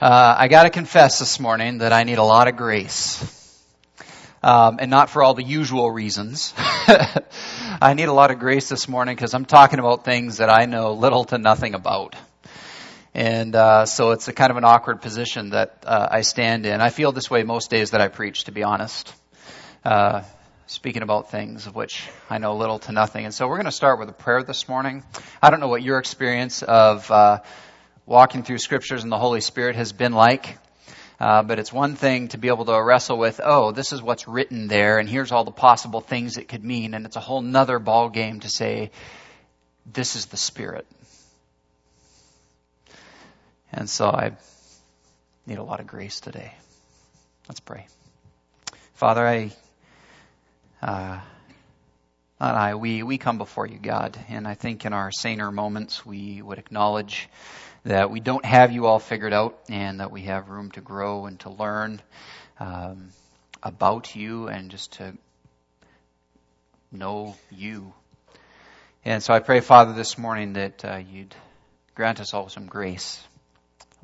Uh, I got to confess this morning that I need a lot of grace. Um, and not for all the usual reasons. I need a lot of grace this morning because I'm talking about things that I know little to nothing about. And uh, so it's a kind of an awkward position that uh, I stand in. I feel this way most days that I preach, to be honest. Uh, speaking about things of which I know little to nothing. And so we're going to start with a prayer this morning. I don't know what your experience of uh, walking through scriptures and the Holy Spirit has been like. Uh, but it's one thing to be able to wrestle with, oh, this is what's written there, and here's all the possible things it could mean, and it's a whole nother ball game to say, this is the Spirit. And so I need a lot of grace today. Let's pray. Father, I, uh, and I, we, we come before you, God, and I think in our saner moments we would acknowledge that we don't have you all figured out and that we have room to grow and to learn um, about you and just to know you. And so I pray, Father, this morning that uh, you'd grant us all some grace,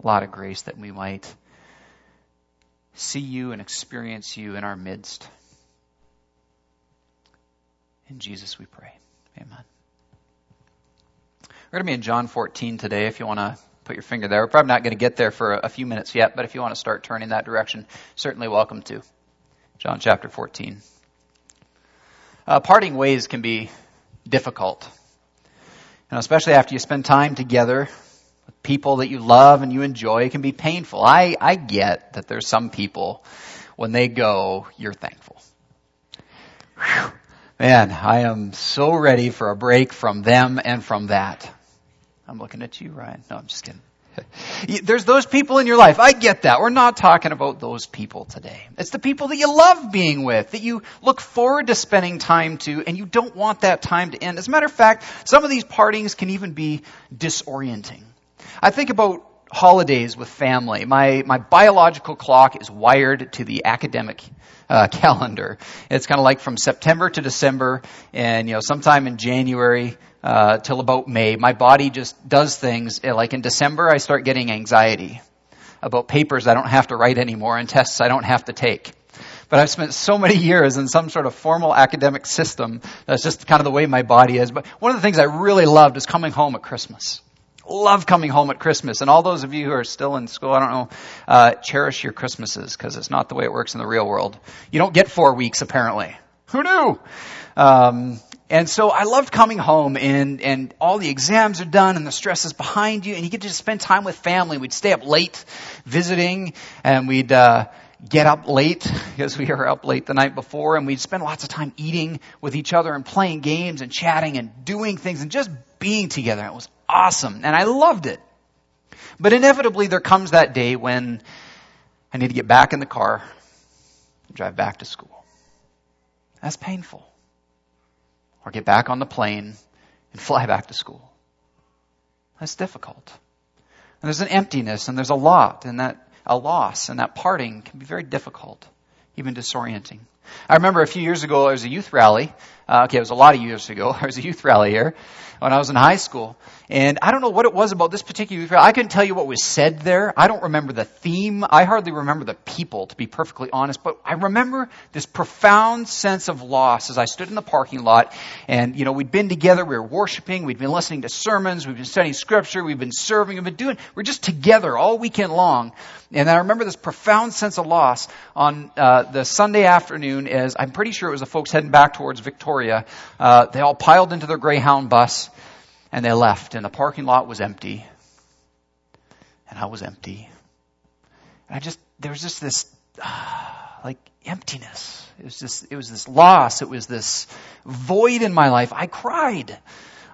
a lot of grace that we might see you and experience you in our midst. In Jesus we pray. Amen. We're going to be in John 14 today if you want to put your finger there. We're probably not going to get there for a few minutes yet, but if you want to start turning that direction, certainly welcome to. John chapter 14. Uh, parting ways can be difficult. Know, especially after you spend time together with people that you love and you enjoy, it can be painful. I, I get that there's some people, when they go, you're thankful. Whew. Man, I am so ready for a break from them and from that. I'm looking at you, Ryan. No, I'm just kidding. There's those people in your life. I get that. We're not talking about those people today. It's the people that you love being with, that you look forward to spending time to, and you don't want that time to end. As a matter of fact, some of these partings can even be disorienting. I think about holidays with family. My, my biological clock is wired to the academic uh, calendar. It's kind of like from September to December, and you know, sometime in January uh, till about May, my body just does things. Uh, like in December, I start getting anxiety about papers I don't have to write anymore and tests I don't have to take. But I've spent so many years in some sort of formal academic system. That's just kind of the way my body is. But one of the things I really loved is coming home at Christmas love coming home at Christmas. And all those of you who are still in school, I don't know, uh, cherish your Christmases because it's not the way it works in the real world. You don't get four weeks apparently. Who knew? Um, and so I loved coming home and, and all the exams are done and the stress is behind you and you get to spend time with family. We'd stay up late visiting and we'd, uh, get up late because we were up late the night before and we'd spend lots of time eating with each other and playing games and chatting and doing things and just being together. It was awesome and I loved it. But inevitably there comes that day when I need to get back in the car and drive back to school. That's painful. Or get back on the plane and fly back to school. That's difficult. And there's an emptiness and there's a lot and that, a loss and that parting can be very difficult, even disorienting. I remember a few years ago, there was a youth rally. Uh, okay, it was a lot of years ago. There was a youth rally here when I was in high school. And I don't know what it was about this particular. I couldn't tell you what was said there. I don't remember the theme. I hardly remember the people, to be perfectly honest. But I remember this profound sense of loss as I stood in the parking lot. And, you know, we'd been together. We were worshiping. We'd been listening to sermons. We've been studying scripture. We've been serving. We've been doing, we're just together all weekend long. And I remember this profound sense of loss on uh, the Sunday afternoon as I'm pretty sure it was the folks heading back towards Victoria. Uh, they all piled into their Greyhound bus and they left, and the parking lot was empty. And I was empty. And I just, there was just this, uh, like, emptiness. It was just, it was this loss. It was this void in my life. I cried.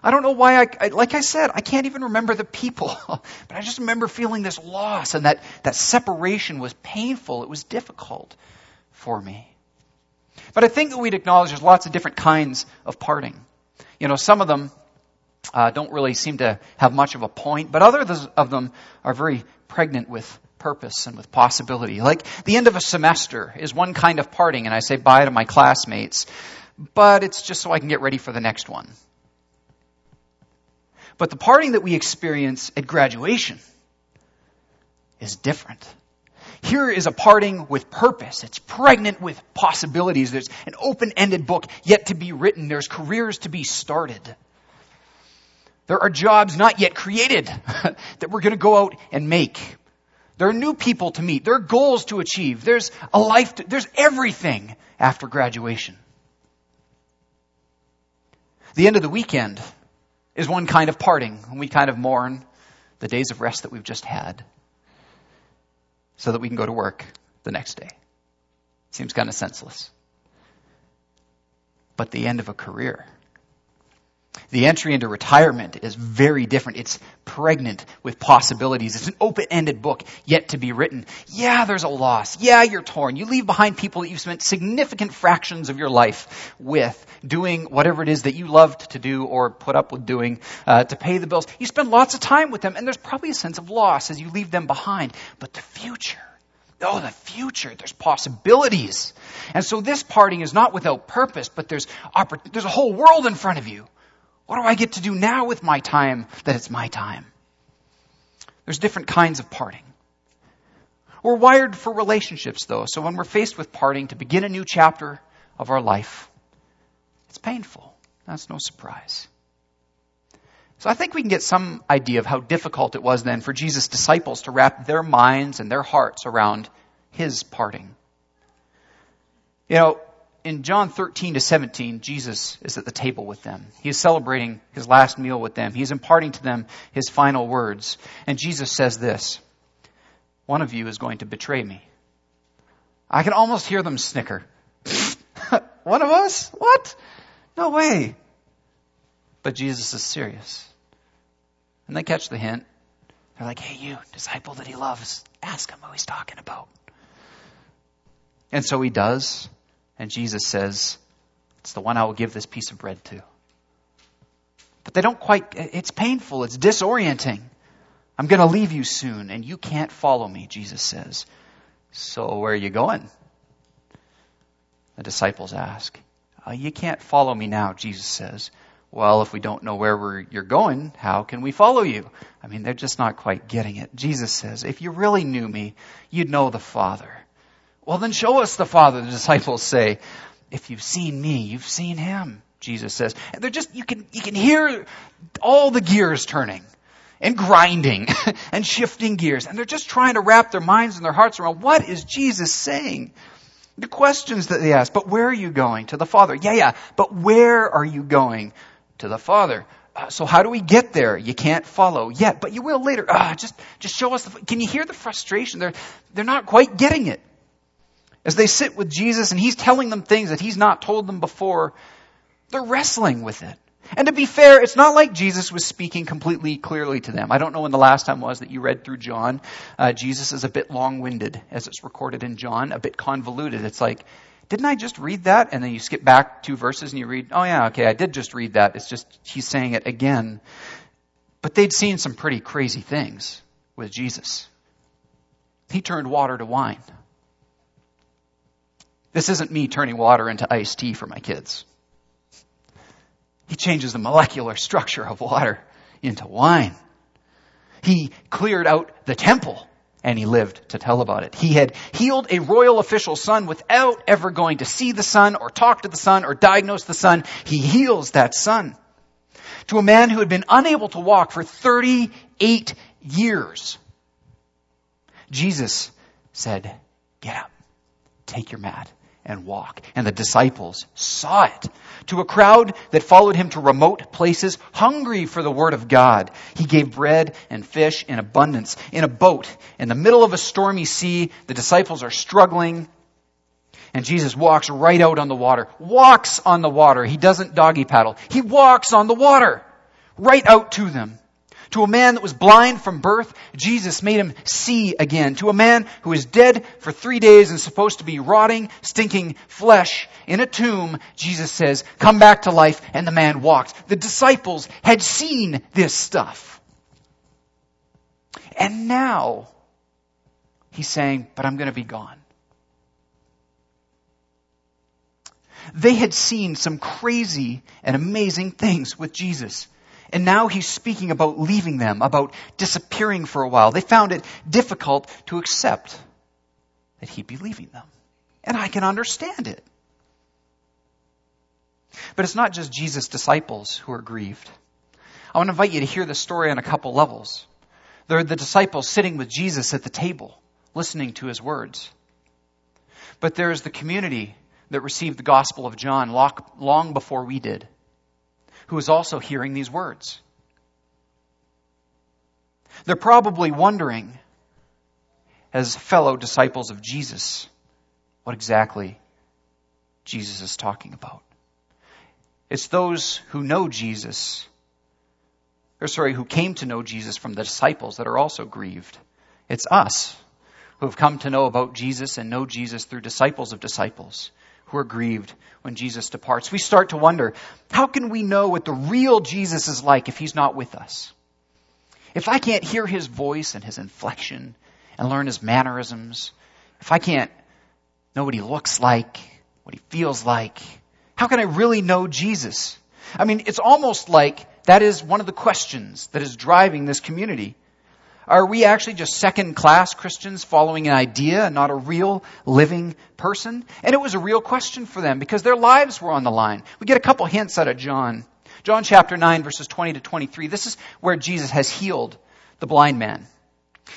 I don't know why I, I, like I said, I can't even remember the people, but I just remember feeling this loss and that, that separation was painful. It was difficult for me. But I think that we'd acknowledge there's lots of different kinds of parting. You know, some of them uh, don't really seem to have much of a point, but others of them are very pregnant with purpose and with possibility. Like the end of a semester is one kind of parting, and I say bye to my classmates, but it's just so I can get ready for the next one. But the parting that we experience at graduation is different. Here is a parting with purpose. It's pregnant with possibilities. There's an open-ended book yet to be written. There's careers to be started. There are jobs not yet created that we're going to go out and make. There are new people to meet. There are goals to achieve. There's a life, to, there's everything after graduation. The end of the weekend is one kind of parting, and we kind of mourn the days of rest that we've just had so that we can go to work the next day. Seems kind of senseless. But the end of a career, the entry into retirement is very different. It's pregnant with possibilities. It's an open-ended book yet to be written. Yeah, there's a loss. Yeah, you're torn. You leave behind people that you've spent significant fractions of your life with doing whatever it is that you loved to do or put up with doing uh, to pay the bills. You spend lots of time with them and there's probably a sense of loss as you leave them behind. But the future, Oh, the future. There's possibilities. And so this parting is not without purpose, but there's, oppor- there's a whole world in front of you. What do I get to do now with my time that it's my time? There's different kinds of parting. We're wired for relationships though, so when we're faced with parting to begin a new chapter of our life, it's painful. That's no surprise. So I think we can get some idea of how difficult it was then for Jesus' disciples to wrap their minds and their hearts around his parting. You know, in John 13 to 17, Jesus is at the table with them. He is celebrating his last meal with them. He is imparting to them his final words. And Jesus says this One of you is going to betray me. I can almost hear them snicker. One of us? What? No way. But Jesus is serious. And they catch the hint. They're like, hey, you, disciple that he loves, ask him who he's talking about. And so he does. And Jesus says, It's the one I will give this piece of bread to. But they don't quite, it's painful, it's disorienting. I'm going to leave you soon, and you can't follow me, Jesus says. So where are you going? The disciples ask. Uh, you can't follow me now, Jesus says. Well, if we don't know where you're going, how can we follow you? I mean, they're just not quite getting it. Jesus says, if you really knew me, you'd know the Father. Well, then show us the Father, the disciples say. If you've seen me, you've seen him, Jesus says. And they're just, you can, you can hear all the gears turning and grinding and shifting gears. And they're just trying to wrap their minds and their hearts around what is Jesus saying? The questions that they ask, but where are you going? To the Father. Yeah, yeah, but where are you going? To the Father. Uh, so how do we get there? You can't follow yet, but you will later. Ah, just, just show us the, can you hear the frustration? They're, they're not quite getting it. As they sit with Jesus and he's telling them things that he's not told them before, they're wrestling with it. And to be fair, it's not like Jesus was speaking completely clearly to them. I don't know when the last time was that you read through John. Uh, Jesus is a bit long-winded, as it's recorded in John, a bit convoluted. It's like, didn't I just read that? And then you skip back two verses and you read, oh yeah, okay, I did just read that. It's just, he's saying it again. But they'd seen some pretty crazy things with Jesus. He turned water to wine. This isn't me turning water into iced tea for my kids. He changes the molecular structure of water into wine. He cleared out the temple and he lived to tell about it. He had healed a royal official's son without ever going to see the son or talk to the son or diagnose the son. He heals that son. To a man who had been unable to walk for 38 years, Jesus said, get up, take your mat, and walk. And the disciples saw it. To a crowd that followed him to remote places, hungry for the word of God, he gave bread and fish in abundance. In a boat, in the middle of a stormy sea, the disciples are struggling. And Jesus walks right out on the water. Walks on the water. He doesn't doggy paddle. He walks on the water. Right out to them. To a man that was blind from birth, Jesus made him see again. To a man who is dead for three days and supposed to be rotting, stinking flesh in a tomb, Jesus says, come back to life, and the man walked. The disciples had seen this stuff. And now, he's saying, but I'm going to be gone. They had seen some crazy and amazing things with Jesus. And now he's speaking about leaving them, about disappearing for a while. They found it difficult to accept that he'd be leaving them. And I can understand it. But it's not just Jesus' disciples who are grieved. I want to invite you to hear the story on a couple levels. There are the disciples sitting with Jesus at the table, listening to his words. But there is the community that received the Gospel of John long before we did, who is also hearing these words. They're probably wondering, as fellow disciples of Jesus, what exactly Jesus is talking about. It's those who know Jesus, or sorry, who came to know Jesus from the disciples that are also grieved. It's us who have come to know about Jesus and know Jesus through disciples of disciples who are grieved when Jesus departs. We start to wonder, how can we know what the real Jesus is like if he's not with us? If I can't hear his voice and his inflection and learn his mannerisms, if I can't know what he looks like, what he feels like, how can I really know Jesus? I mean, it's almost like that is one of the questions that is driving this community. Are we actually just second class Christians following an idea and not a real living person? And it was a real question for them because their lives were on the line. We get a couple hints out of John. John chapter 9 verses 20 to 23. This is where Jesus has healed the blind man.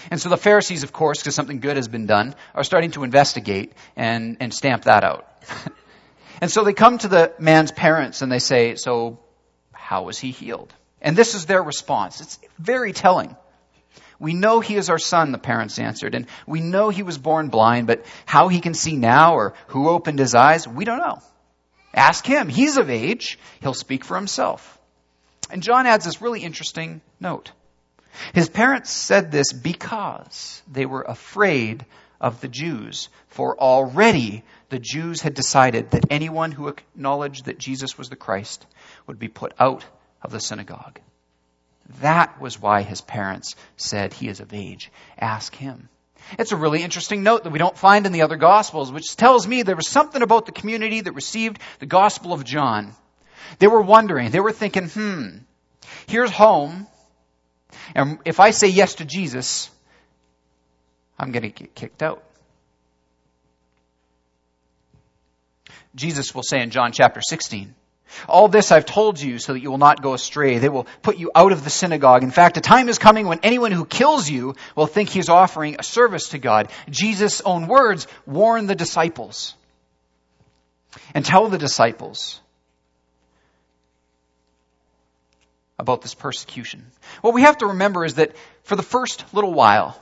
And so the Pharisees, of course, because something good has been done, are starting to investigate and, and stamp that out. and so they come to the man's parents and they say, so how was he healed? And this is their response. It's very telling. We know he is our son, the parents answered, and we know he was born blind, but how he can see now or who opened his eyes, we don't know. Ask him. He's of age. He'll speak for himself. And John adds this really interesting note. His parents said this because they were afraid of the Jews, for already the Jews had decided that anyone who acknowledged that Jesus was the Christ would be put out of the synagogue. That was why his parents said he is of age. Ask him. It's a really interesting note that we don't find in the other gospels, which tells me there was something about the community that received the gospel of John. They were wondering, they were thinking, hmm, here's home, and if I say yes to Jesus, I'm going to get kicked out. Jesus will say in John chapter 16, all this I've told you so that you will not go astray. They will put you out of the synagogue. In fact, a time is coming when anyone who kills you will think he's offering a service to God. Jesus' own words warn the disciples and tell the disciples about this persecution. What we have to remember is that for the first little while,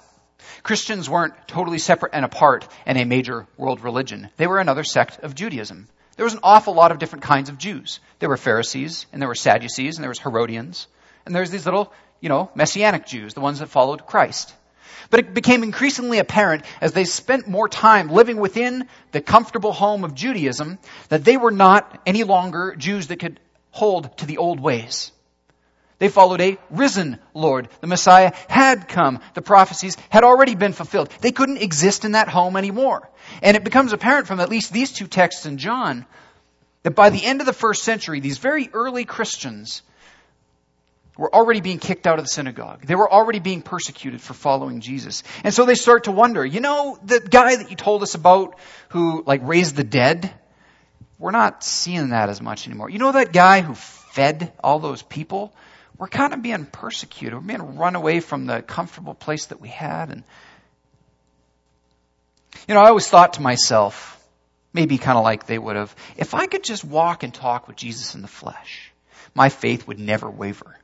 Christians weren't totally separate and apart in a major world religion. They were another sect of Judaism. There was an awful lot of different kinds of Jews. There were Pharisees, and there were Sadducees, and there was Herodians, and there's these little, you know, Messianic Jews, the ones that followed Christ. But it became increasingly apparent as they spent more time living within the comfortable home of Judaism that they were not any longer Jews that could hold to the old ways. They followed a risen Lord. The Messiah had come. The prophecies had already been fulfilled. They couldn't exist in that home anymore. And it becomes apparent from at least these two texts in John that by the end of the first century, these very early Christians were already being kicked out of the synagogue. They were already being persecuted for following Jesus. And so they start to wonder, you know, the guy that you told us about who like raised the dead? We're not seeing that as much anymore. You know that guy who fed all those people? We're kind of being persecuted. We're being run away from the comfortable place that we had. And, you know, I always thought to myself, maybe kind of like they would have, if I could just walk and talk with Jesus in the flesh, my faith would never waver.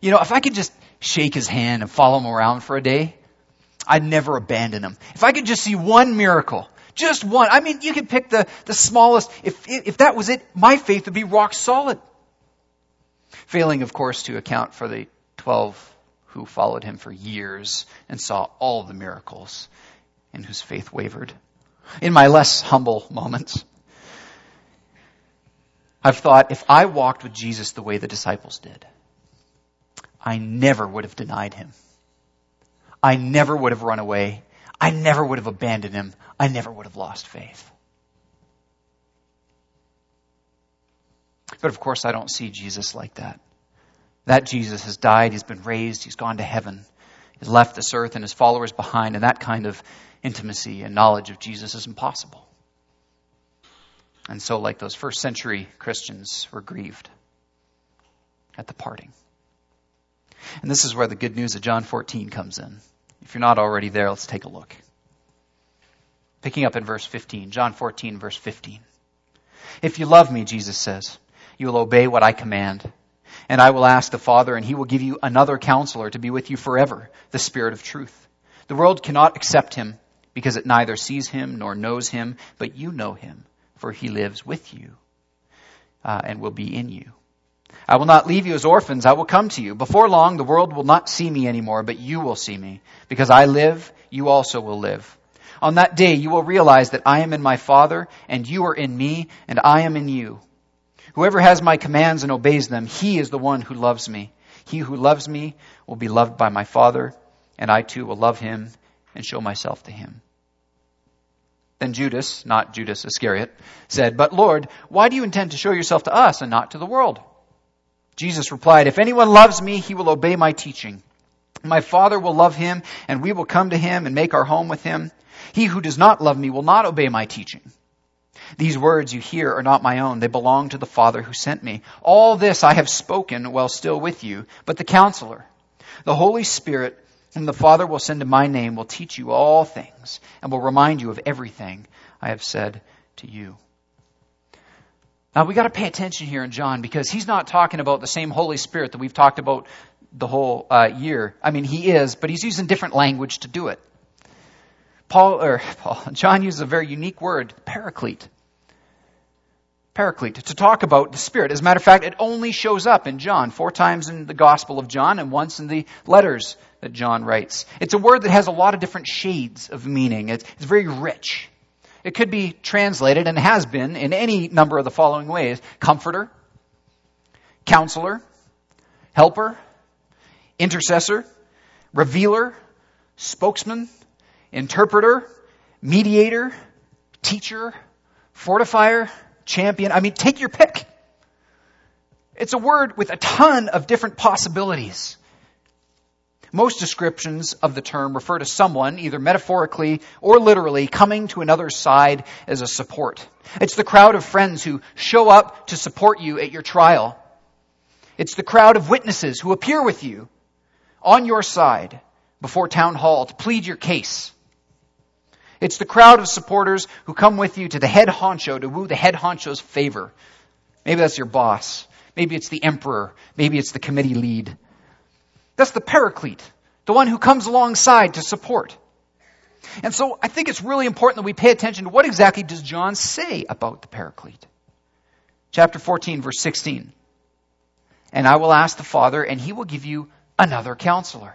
You know, if I could just shake his hand and follow him around for a day, I'd never abandon him. If I could just see one miracle, just one, I mean, you could pick the, the smallest, if, if that was it, my faith would be rock solid. Failing, of course, to account for the 12 who followed him for years and saw all the miracles and whose faith wavered. In my less humble moments, I've thought if I walked with Jesus the way the disciples did, I never would have denied him. I never would have run away. I never would have abandoned him. I never would have lost faith. But of course, I don't see Jesus like that. That Jesus has died, he's been raised, he's gone to heaven, he's left this earth and his followers behind, and that kind of intimacy and knowledge of Jesus is impossible. And so, like those first century Christians, were grieved at the parting. And this is where the good news of John 14 comes in. If you're not already there, let's take a look. Picking up in verse 15, John 14, verse 15. If you love me, Jesus says, you will obey what I command. And I will ask the Father, and he will give you another counselor to be with you forever, the Spirit of truth. The world cannot accept him because it neither sees him nor knows him, but you know him, for he lives with you uh, and will be in you. I will not leave you as orphans. I will come to you. Before long, the world will not see me anymore, but you will see me. Because I live, you also will live. On that day, you will realize that I am in my Father, and you are in me, and I am in you. Whoever has my commands and obeys them, he is the one who loves me. He who loves me will be loved by my Father, and I too will love him and show myself to him. Then Judas, not Judas Iscariot, said, But Lord, why do you intend to show yourself to us and not to the world? Jesus replied, If anyone loves me, he will obey my teaching. My Father will love him, and we will come to him and make our home with him. He who does not love me will not obey my teaching. These words you hear are not my own. They belong to the Father who sent me. All this I have spoken while still with you, but the counselor, the Holy Spirit, whom the Father will send in my name, will teach you all things and will remind you of everything I have said to you. Now we got to pay attention here in John because he's not talking about the same Holy Spirit that we've talked about the whole uh, year. I mean, he is, but he's using different language to do it. Paul or Paul, John uses a very unique word, paraclete. Paraclete to talk about the Spirit. As a matter of fact, it only shows up in John four times in the Gospel of John and once in the letters that John writes. It's a word that has a lot of different shades of meaning. It's, it's very rich. It could be translated, and has been, in any number of the following ways comforter, counselor, helper, intercessor, revealer, spokesman, interpreter, mediator, teacher, fortifier, champion. I mean, take your pick. It's a word with a ton of different possibilities. Most descriptions of the term refer to someone, either metaphorically or literally, coming to another's side as a support. It's the crowd of friends who show up to support you at your trial. It's the crowd of witnesses who appear with you on your side before town hall to plead your case. It's the crowd of supporters who come with you to the head honcho to woo the head honcho's favor. Maybe that's your boss. Maybe it's the emperor. Maybe it's the committee lead. That's the paraclete, the one who comes alongside to support. And so I think it's really important that we pay attention to what exactly does John say about the paraclete. Chapter 14, verse 16. And I will ask the Father, and he will give you another counselor.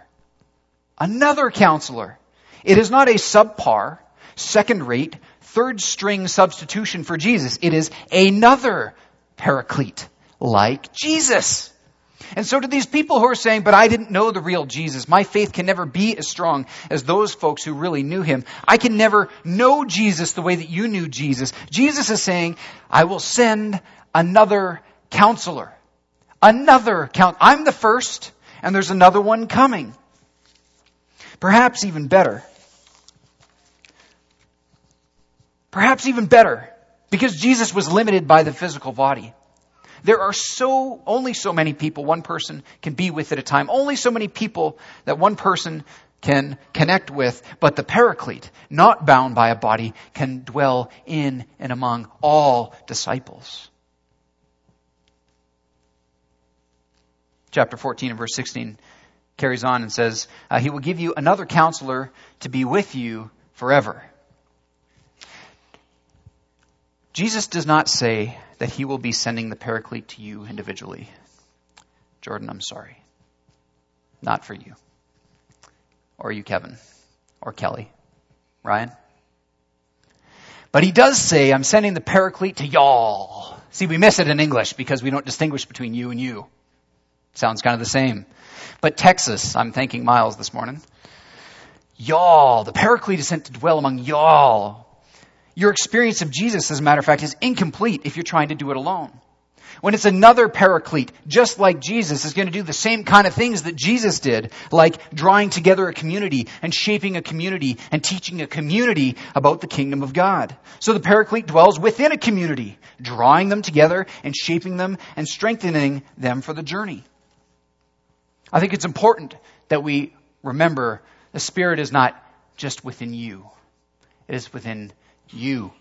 Another counselor. It is not a subpar, second rate, third string substitution for Jesus. It is another paraclete, like Jesus. And so to these people who are saying, but I didn't know the real Jesus, my faith can never be as strong as those folks who really knew him. I can never know Jesus the way that you knew Jesus. Jesus is saying, I will send another counselor. Another count. I'm the first, and there's another one coming. Perhaps even better. Perhaps even better, because Jesus was limited by the physical body. There are so, only so many people one person can be with at a time. Only so many people that one person can connect with, but the paraclete, not bound by a body, can dwell in and among all disciples. Chapter 14 and verse 16 carries on and says, uh, He will give you another counselor to be with you forever. Jesus does not say that he will be sending the paraclete to you individually. Jordan, I'm sorry. Not for you. Or you, Kevin. Or Kelly. Ryan. But he does say, I'm sending the paraclete to y'all. See, we miss it in English because we don't distinguish between you and you. Sounds kind of the same. But Texas, I'm thanking Miles this morning. Y'all, the paraclete is sent to dwell among y'all. Your experience of Jesus, as a matter of fact, is incomplete if you're trying to do it alone. When it's another paraclete, just like Jesus, is going to do the same kind of things that Jesus did, like drawing together a community and shaping a community and teaching a community about the kingdom of God. So the paraclete dwells within a community, drawing them together and shaping them and strengthening them for the journey. I think it's important that we remember the Spirit is not just within you. It is within you.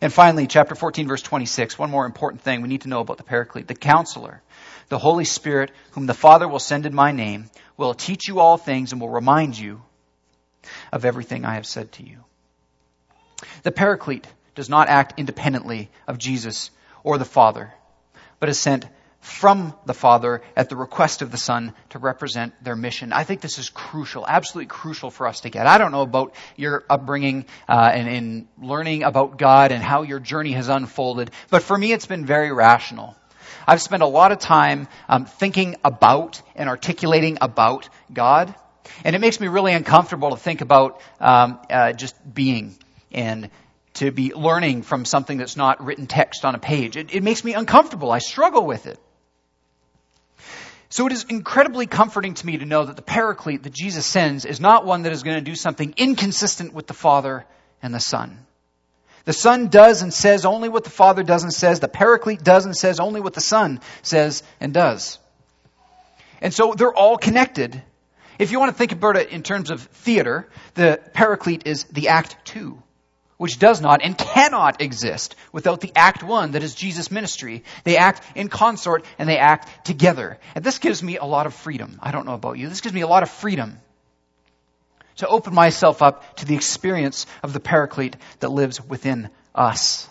And finally, chapter 14, verse 26, one more important thing we need to know about the Paraclete. The counselor, the Holy Spirit, whom the Father will send in my name, will teach you all things and will remind you of everything I have said to you. The Paraclete does not act independently of Jesus or the Father, but is sent from the Father at the request of the Son to represent their mission. I think this is crucial, absolutely crucial for us to get. I don't know about your upbringing uh, and in learning about God and how your journey has unfolded, but for me it's been very rational. I've spent a lot of time um, thinking about and articulating about God, and it makes me really uncomfortable to think about um, uh, just being and to be learning from something that's not written text on a page. It, it makes me uncomfortable. I struggle with it. So it is incredibly comforting to me to know that the paraclete that Jesus sends is not one that is going to do something inconsistent with the Father and the Son. The Son does and says only what the Father does and says. The paraclete does and says only what the Son says and does. And so they're all connected. If you want to think about it in terms of theater, the paraclete is the act two which does not and cannot exist without the act one that is Jesus' ministry. They act in consort and they act together. And this gives me a lot of freedom. I don't know about you. This gives me a lot of freedom to open myself up to the experience of the paraclete that lives within us.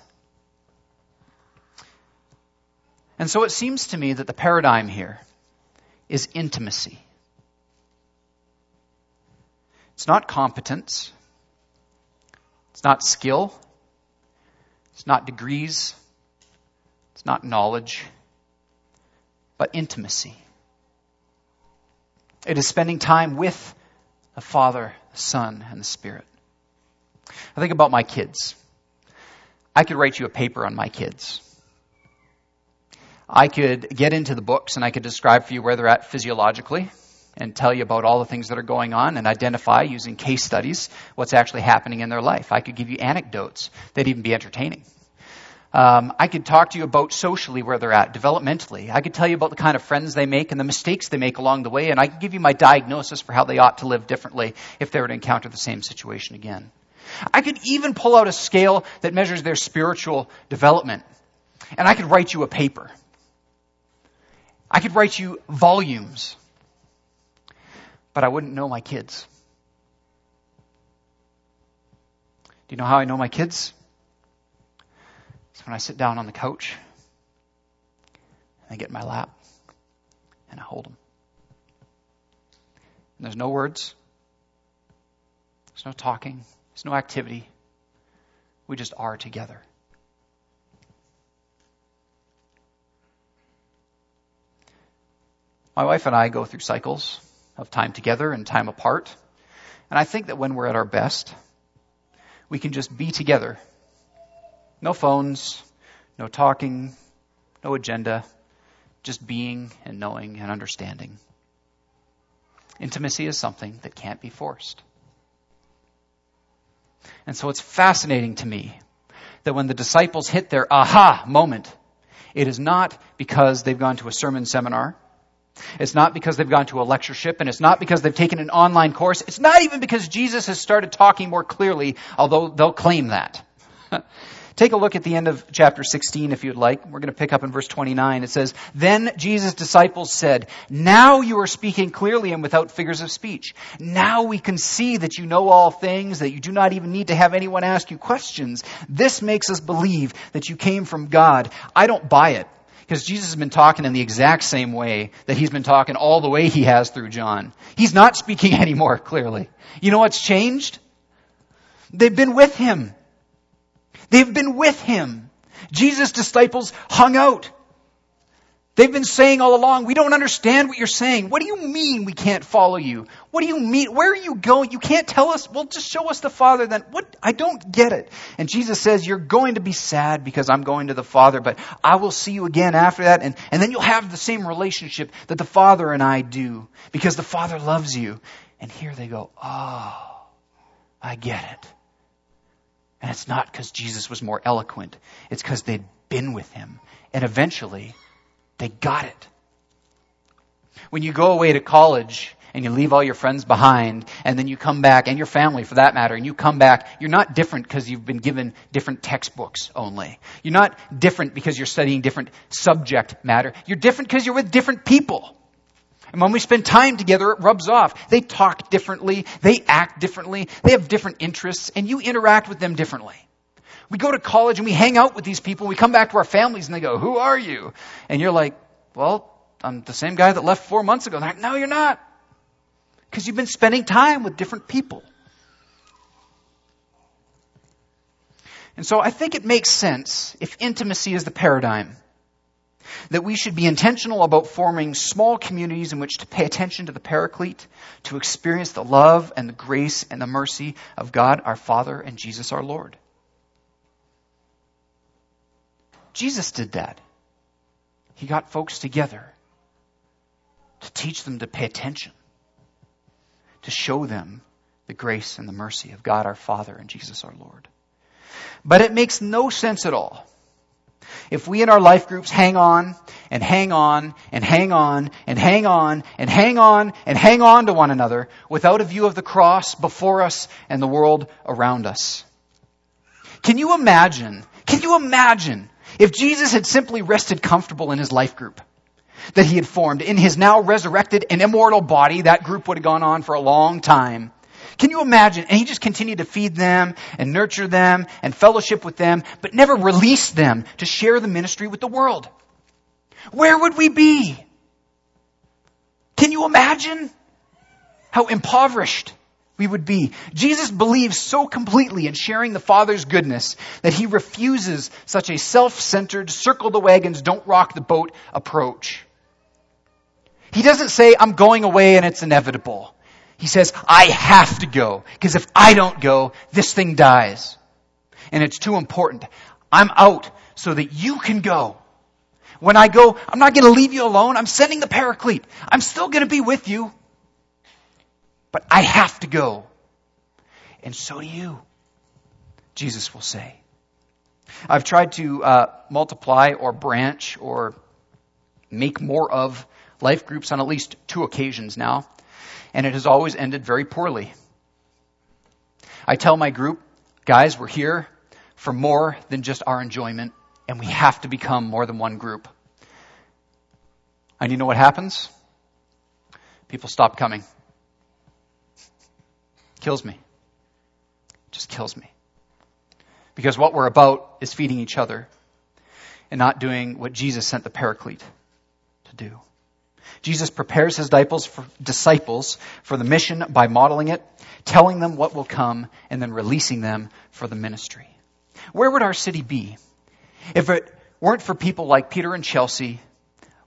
And so it seems to me that the paradigm here is intimacy. It's not competence. It's not skill. It's not degrees. It's not knowledge. But intimacy. It is spending time with the Father, the Son, and the Spirit. I think about my kids. I could write you a paper on my kids. I could get into the books and I could describe for you where they're at physiologically and tell you about all the things that are going on and identify using case studies what's actually happening in their life. I could give you anecdotes that'd even be entertaining. Um, I could talk to you about socially where they're at, developmentally. I could tell you about the kind of friends they make and the mistakes they make along the way, and I could give you my diagnosis for how they ought to live differently if they were to encounter the same situation again. I could even pull out a scale that measures their spiritual development, and I could write you a paper. I could write you volumes but I wouldn't know my kids. Do you know how I know my kids? It's when I sit down on the couch and I get in my lap and I hold them. And there's no words, there's no talking, there's no activity. We just are together. My wife and I go through cycles of time together and time apart. And I think that when we're at our best, we can just be together. No phones, no talking, no agenda, just being and knowing and understanding. Intimacy is something that can't be forced. And so it's fascinating to me that when the disciples hit their aha moment, it is not because they've gone to a sermon seminar it's not because they've gone to a lectureship, and it's not because they've taken an online course. It's not even because Jesus has started talking more clearly, although they'll claim that. Take a look at the end of chapter 16 if you'd like. We're going to pick up in verse 29. It says, Then Jesus' disciples said, Now you are speaking clearly and without figures of speech. Now we can see that you know all things, that you do not even need to have anyone ask you questions. This makes us believe that you came from God. I don't buy it. Because Jesus has been talking in the exact same way that he's been talking all the way he has through John. He's not speaking anymore, clearly. You know what's changed? They've been with him. They've been with him. Jesus' disciples hung out. They've been saying all along, we don't understand what you're saying. What do you mean we can't follow you? What do you mean? Where are you going? You can't tell us. Well, just show us the Father then. What? I don't get it. And Jesus says, you're going to be sad because I'm going to the Father, but I will see you again after that. And, and then you'll have the same relationship that the Father and I do because the Father loves you. And here they go, oh, I get it. And it's not because Jesus was more eloquent. It's because they'd been with him. And eventually, they got it. When you go away to college and you leave all your friends behind and then you come back and your family for that matter and you come back, you're not different because you've been given different textbooks only. You're not different because you're studying different subject matter. You're different because you're with different people. And when we spend time together, it rubs off. They talk differently. They act differently. They have different interests and you interact with them differently. We go to college and we hang out with these people. We come back to our families and they go, who are you? And you're like, well, I'm the same guy that left four months ago. they're like, no, you're not. Because you've been spending time with different people. And so I think it makes sense if intimacy is the paradigm that we should be intentional about forming small communities in which to pay attention to the paraclete, to experience the love and the grace and the mercy of God our Father and Jesus our Lord. Jesus did that. He got folks together to teach them to pay attention, to show them the grace and the mercy of God our Father and Jesus our Lord. But it makes no sense at all if we in our life groups hang on and hang on and hang on and hang on and hang on and hang on to one another without a view of the cross before us and the world around us. Can you imagine? Can you imagine if Jesus had simply rested comfortable in his life group that he had formed in his now resurrected and immortal body, that group would have gone on for a long time. Can you imagine? And he just continued to feed them and nurture them and fellowship with them, but never released them to share the ministry with the world. Where would we be? Can you imagine how impoverished we would be. Jesus believes so completely in sharing the Father's goodness that he refuses such a self-centered, circle the wagons, don't rock the boat approach. He doesn't say, I'm going away and it's inevitable. He says, I have to go, because if I don't go, this thing dies. And it's too important. I'm out so that you can go. When I go, I'm not going to leave you alone. I'm sending the paraclete. I'm still going to be with you. But I have to go. And so do you, Jesus will say. I've tried to uh, multiply or branch or make more of life groups on at least two occasions now, and it has always ended very poorly. I tell my group, guys, we're here for more than just our enjoyment, and we have to become more than one group. And you know what happens? People stop coming. Kills me. Just kills me. Because what we're about is feeding each other and not doing what Jesus sent the paraclete to do. Jesus prepares his disciples for, the mission by modeling it, telling them what will come, and then releasing them for the ministry. Where would our city be if it weren't for people like Peter and Chelsea,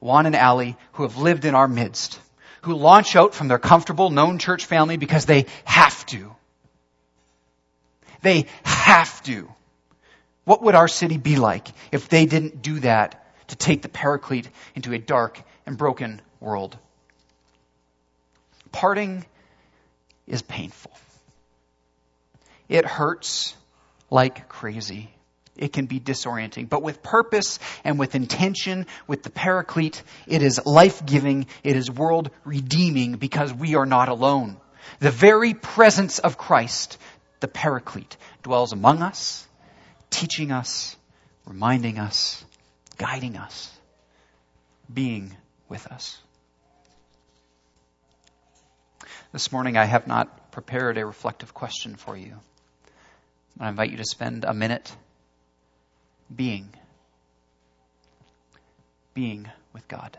Juan and Allie, who have lived in our midst? Who launch out from their comfortable, known church family because they have to. They have to. What would our city be like if they didn't do that to take the paraclete into a dark and broken world? Parting is painful. It hurts like crazy it can be disorienting. But with purpose and with intention, with the paraclete, it is life-giving, it is world-redeeming because we are not alone. The very presence of Christ, the paraclete, dwells among us, teaching us, reminding us, guiding us, being with us. This morning I have not prepared a reflective question for you. I invite you to spend a minute being. Being with God.